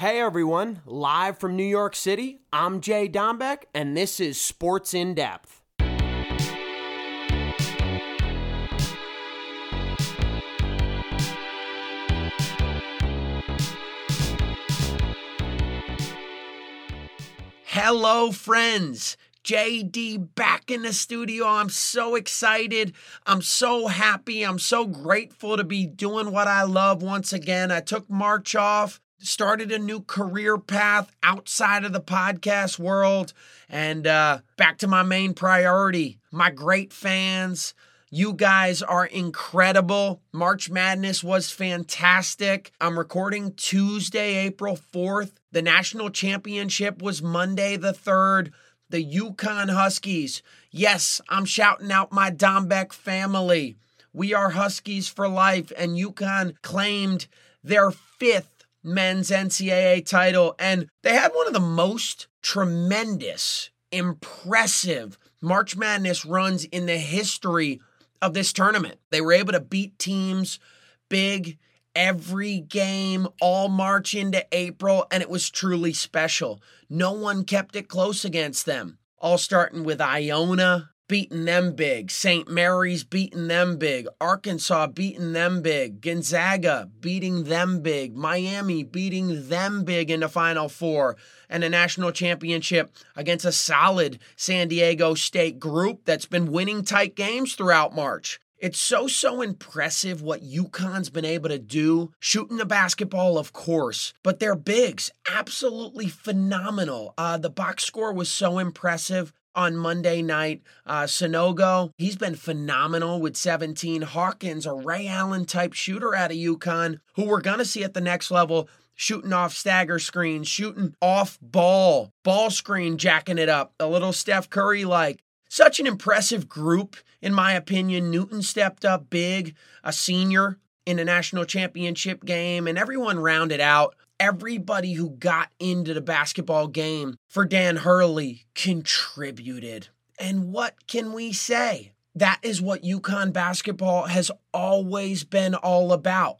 Hey everyone, live from New York City, I'm Jay Dombeck, and this is Sports in Depth. Hello, friends. JD back in the studio. I'm so excited. I'm so happy. I'm so grateful to be doing what I love once again. I took March off, started a new career path outside of the podcast world, and uh, back to my main priority my great fans. You guys are incredible. March Madness was fantastic. I'm recording Tuesday, April 4th. The national championship was Monday the 3rd. The UConn Huskies. Yes, I'm shouting out my Dombeck family. We are Huskies for life, and UConn claimed their fifth men's NCAA title. And they had one of the most tremendous, impressive March Madness runs in the history of this tournament. They were able to beat teams big every game all March into April, and it was truly special. No one kept it close against them. All starting with Iona beating them big, St. Mary's beating them big, Arkansas beating them big, Gonzaga beating them big, Miami beating them big in the Final Four, and a national championship against a solid San Diego State group that's been winning tight games throughout March. It's so, so impressive what UConn's been able to do. Shooting the basketball, of course, but their bigs, absolutely phenomenal. Uh, the box score was so impressive on Monday night. Uh, Sanogo, he's been phenomenal with 17. Hawkins, a Ray Allen type shooter out of UConn, who we're going to see at the next level shooting off stagger screens, shooting off ball, ball screen, jacking it up, a little Steph Curry like. Such an impressive group, in my opinion. Newton stepped up big, a senior in a national championship game, and everyone rounded out. Everybody who got into the basketball game for Dan Hurley contributed. And what can we say? That is what UConn basketball has always been all about.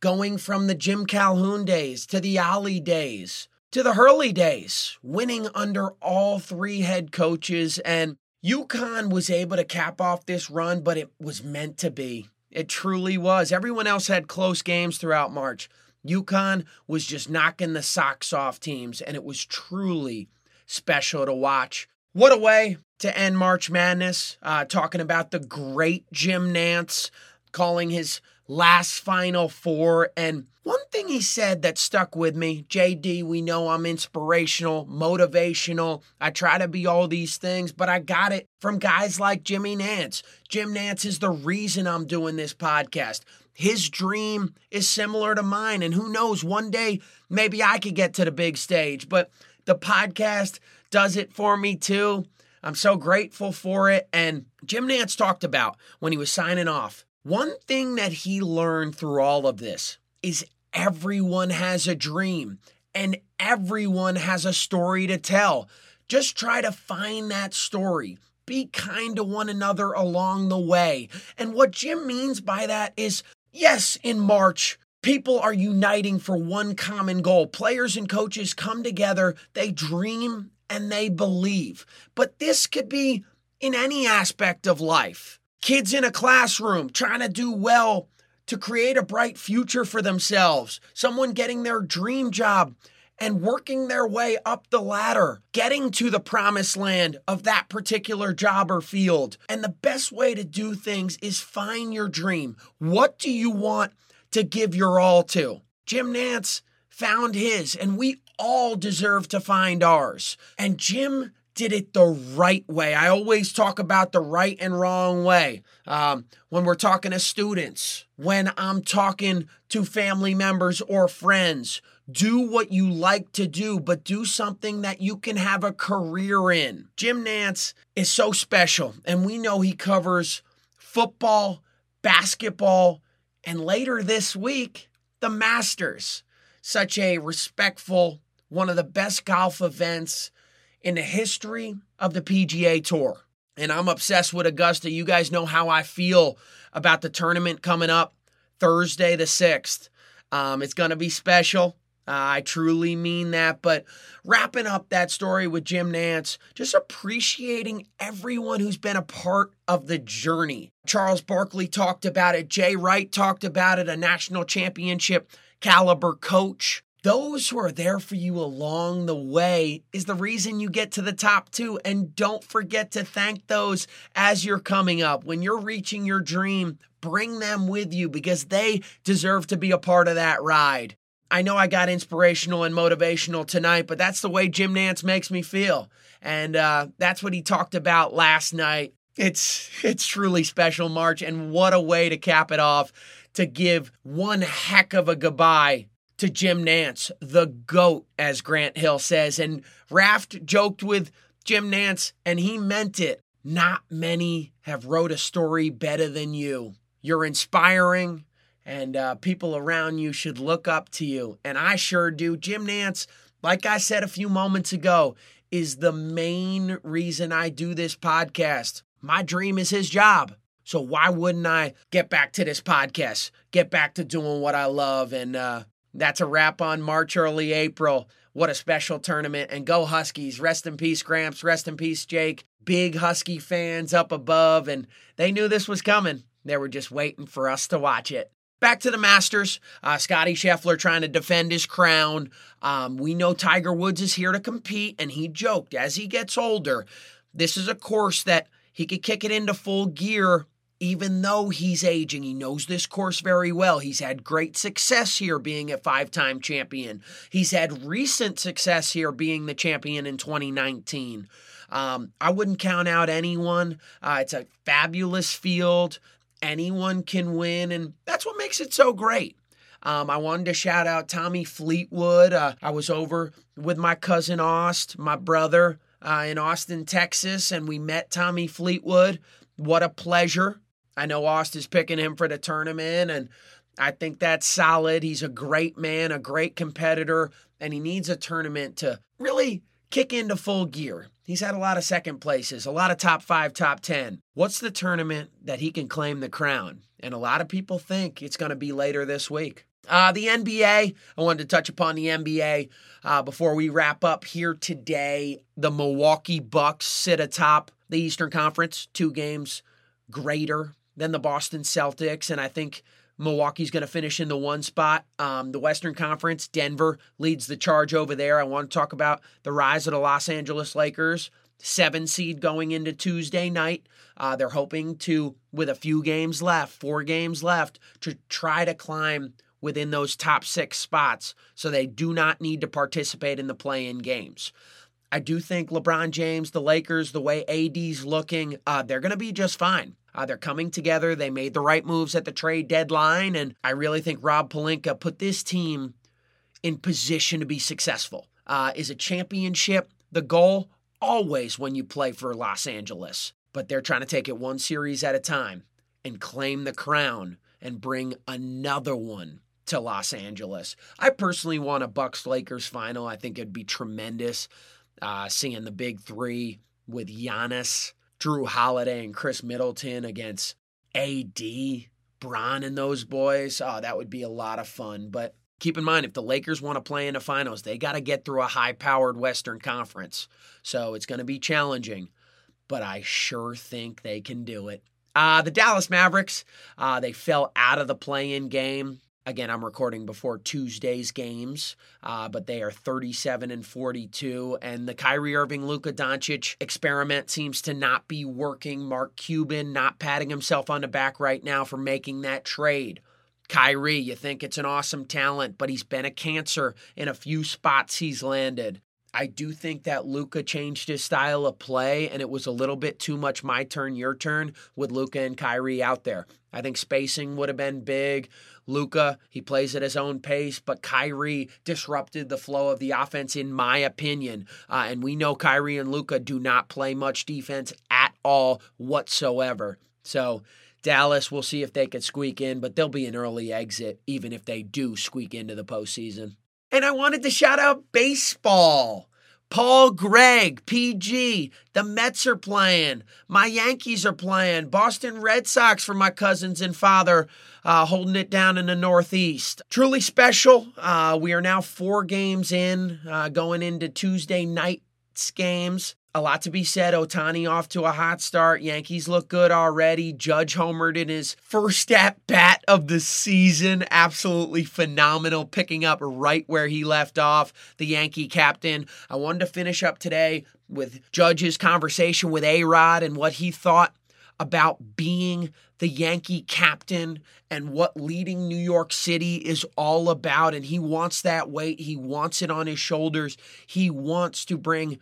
Going from the Jim Calhoun days to the Ollie days to the Hurley days, winning under all three head coaches and UConn was able to cap off this run, but it was meant to be. It truly was. Everyone else had close games throughout March. UConn was just knocking the socks off teams, and it was truly special to watch. What a way to end March Madness, uh, talking about the great Jim Nantz calling his last Final Four. And one thing he said that stuck with me JD, we know I'm inspirational, motivational. I try to be all these things, but I got it from guys like Jimmy Nantz. Jim Nantz is the reason I'm doing this podcast. His dream is similar to mine. And who knows, one day maybe I could get to the big stage, but the podcast does it for me too. I'm so grateful for it. And Jim Nantz talked about when he was signing off one thing that he learned through all of this is everyone has a dream and everyone has a story to tell. Just try to find that story. Be kind to one another along the way. And what Jim means by that is yes, in March, people are uniting for one common goal. Players and coaches come together, they dream and they believe. But this could be in any aspect of life kids in a classroom trying to do well to create a bright future for themselves, someone getting their dream job and working their way up the ladder, getting to the promised land of that particular job or field. And the best way to do things is find your dream. What do you want to give your all to? Jim Nantz found his, and we all deserve to find ours. And Jim did it the right way. I always talk about the right and wrong way. Um, when we're talking to students, when I'm talking to family members or friends, do what you like to do, but do something that you can have a career in. Jim Nantz is so special, and we know he covers football, basketball, and later this week, the Masters. Such a respectful, one of the best golf events in the history of the PGA Tour. And I'm obsessed with Augusta. You guys know how I feel about the tournament coming up Thursday the 6th. Um, it's going to be special. Uh, I truly mean that. But wrapping up that story with Jim Nantz, just appreciating everyone who's been a part of the journey. Charles Barkley talked about it, Jay Wright talked about it, a national championship caliber coach. Those who are there for you along the way is the reason you get to the top too. And don't forget to thank those as you're coming up. When you're reaching your dream, bring them with you because they deserve to be a part of that ride. I know I got inspirational and motivational tonight, but that's the way Jim Nantz makes me feel. And uh, that's what he talked about last night. It's it's truly special, March, and what a way to cap it off to give one heck of a goodbye to Jim Nantz, the GOAT, as Grant Hill says. And Raft joked with Jim Nantz, and he meant it. Not many have wrote a story better than you. You're inspiring, and uh, people around you should look up to you. And I sure do. Jim Nantz, like I said a few moments ago, is the main reason I do this podcast. My dream is his job. So why wouldn't I get back to this podcast, get back to doing what I love, and uh, that's a wrap on March, early April. What a special tournament. And go Huskies. Rest in peace, Gramps. Rest in peace, Jake. Big Husky fans up above, and they knew this was coming. They were just waiting for us to watch it. Back to the Masters. Uh, Scotty Scheffler trying to defend his crown. Um, we know Tiger Woods is here to compete, and he joked as he gets older, this is a course that he could kick it into full gear even though he's aging, he knows this course very well. He's had great success here being a five time champion. He's had recent success here being the champion in 2019. Um, I wouldn't count out anyone. Uh, it's a fabulous field. Anyone can win, and that's what makes it so great. Um, I wanted to shout out Tommy Fleetwood. Uh, I was over with my cousin Aust, my brother, uh, in Austin, Texas, and we met Tommy Fleetwood. What a pleasure. I know Austin's picking him for the tournament, and I think that's solid. He's a great man, a great competitor, and he needs a tournament to really kick into full gear. He's had a lot of second places, a lot of top five, top 10. What's the tournament that he can claim the crown? And a lot of people think it's going to be later this week. Uh, the NBA, I wanted to touch upon the NBA uh, before we wrap up here today. The Milwaukee Bucks sit atop the Eastern Conference, two games greater than the Boston Celtics, and I think Milwaukee's going to finish in the one spot. Um, the Western Conference, Denver leads the charge over there. I want to talk about the rise of the Los Angeles Lakers, seven seed going into Tuesday night. Uh, they're hoping to, with a few games left, four games left, to try to climb within those top six spots so they do not need to participate in the play in games. I do think LeBron James, the Lakers, the way AD's looking, uh, they're going to be just fine. Uh, they're coming together. They made the right moves at the trade deadline. And I really think Rob Pelinka put this team in position to be successful. Uh, is a championship the goal? Always when you play for Los Angeles. But they're trying to take it one series at a time and claim the crown and bring another one to Los Angeles. I personally want a Bucks Lakers final. I think it'd be tremendous uh, seeing the big three with Giannis Jrue Holiday and Khris Middleton against AD, Bron and those boys. Oh, that would be a lot of fun. But keep in mind, if the Lakers want to play in the finals, they got to get through a high powered Western Conference. So it's going to be challenging, but I sure think they can do it. Uh, the Dallas Mavericks, uh, they fell out of the play in game Again, I'm recording before Tuesday's games, uh, but they are 37 and 42. And the Kyrie Irving Luka Doncic experiment seems to not be working. Mark Cuban not patting himself on the back right now for making that trade. Kyrie, you think it's an awesome talent, but he's been a cancer in a few spots he's landed. I do think that Luka changed his style of play, and it was a little bit too much my turn, your turn with Luka and Kyrie out there. I think spacing would have been big. Luka, he plays at his own pace, but Kyrie disrupted the flow of the offense, in my opinion. Uh, and we know Kyrie and Luka do not play much defense at all whatsoever. So Dallas, we'll see if they can squeak in, but they'll be an early exit, even if they do squeak into the postseason. And I wanted to shout out baseball. Paul Gregg, PG, the Mets are playing. My Yankees are playing. Boston Red Sox for my cousins and father uh, holding it down in the Northeast. Truly special. Uh, we are now four games in, uh, going into Tuesday night's games. A lot to be said. Ohtani off to a hot start. Yankees look good already. Judge homered in his first at bat of the season. Absolutely phenomenal, picking up right where he left off. The Yankee captain. I wanted to finish up today with Judge's conversation with A Rod and what he thought about being the Yankee captain and what leading New York City is all about. And he wants that weight, he wants it on his shoulders. He wants to bring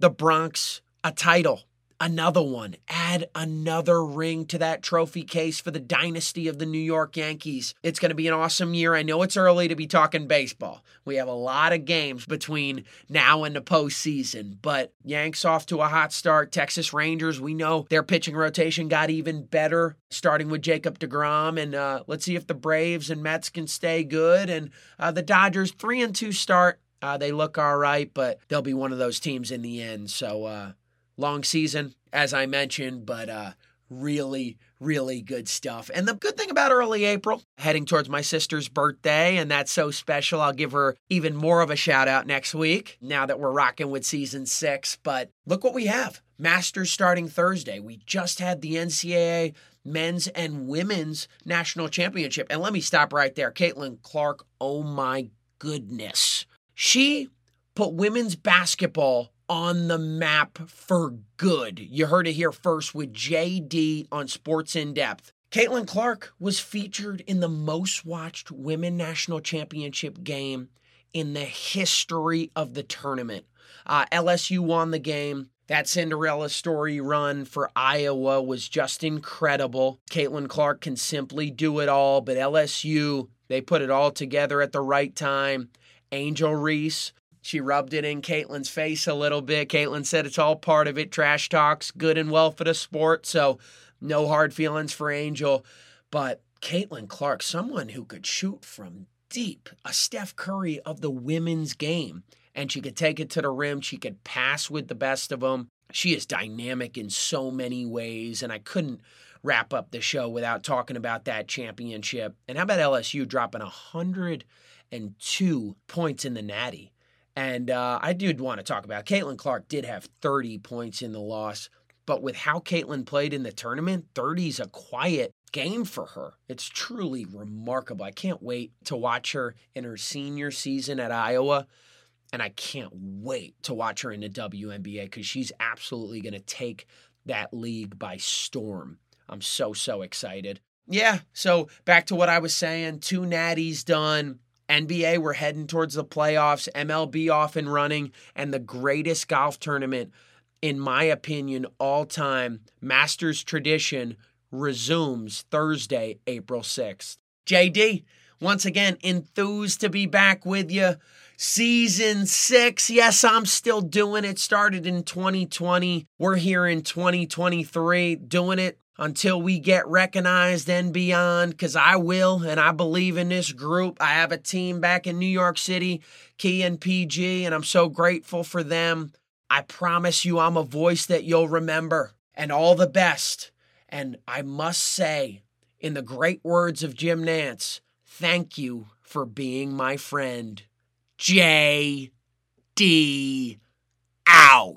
the Bronx a title, another one, add another ring to that trophy case for the dynasty of the New York Yankees. It's going to be an awesome year. I know it's early to be talking baseball. We have a lot of games between now and the postseason, but Yanks off to a hot start. Texas Rangers, we know their pitching rotation got even better, starting with Jacob DeGrom, and uh, let's see if the Braves and Mets can stay good. And uh, the Dodgers, three and two start. Uh, they look all right, but they'll be one of those teams in the end. So, uh, long season, as I mentioned, but uh, really, really good stuff. And the good thing about early April, heading towards my sister's birthday, and that's so special. I'll give her even more of a shout out next week now that we're rocking with season six. But look what we have Masters starting Thursday. We just had the NCAA men's and women's national championship. And let me stop right there. Caitlin Clark, oh my goodness. She put women's basketball on the map for good. You heard it here first with JD on Sports in Depth. Caitlin Clark was featured in the most watched women national championship game in the history of the tournament. Uh, LSU won the game. That Cinderella story run for Iowa was just incredible. Caitlin Clark can simply do it all, but LSU, they put it all together at the right time. Angel Reese. She rubbed it in Caitlin's face a little bit. Caitlin said it's all part of it. Trash talks, good and well for the sport. So no hard feelings for Angel. But Caitlin Clark, someone who could shoot from deep, a Steph Curry of the women's game. And she could take it to the rim. She could pass with the best of them. She is dynamic in so many ways. And I couldn't wrap up the show without talking about that championship. And how about LSU dropping a 100- and two points in the Natty. And uh, I did want to talk about Caitlin Clark did have 30 points in the loss, but with how Caitlin played in the tournament, 30 is a quiet game for her. It's truly remarkable. I can't wait to watch her in her senior season at Iowa. And I can't wait to watch her in the WNBA because she's absolutely going to take that league by storm. I'm so, so excited. Yeah, so back to what I was saying two natties done NBA, we're heading towards the playoffs, MLB off and running, and the greatest golf tournament, in my opinion, all time, Masters tradition, resumes Thursday, April 6th. JD, once again, enthused to be back with you. Season six. Yes, I'm still doing it. Started in 2020. We're here in 2023 doing it until we get recognized and beyond, because I will, and I believe in this group. I have a team back in New York City, Key and PG, and I'm so grateful for them. I promise you, I'm a voice that you'll remember, and all the best. And I must say, in the great words of Jim Nantz, thank you for being my friend. J. D. out.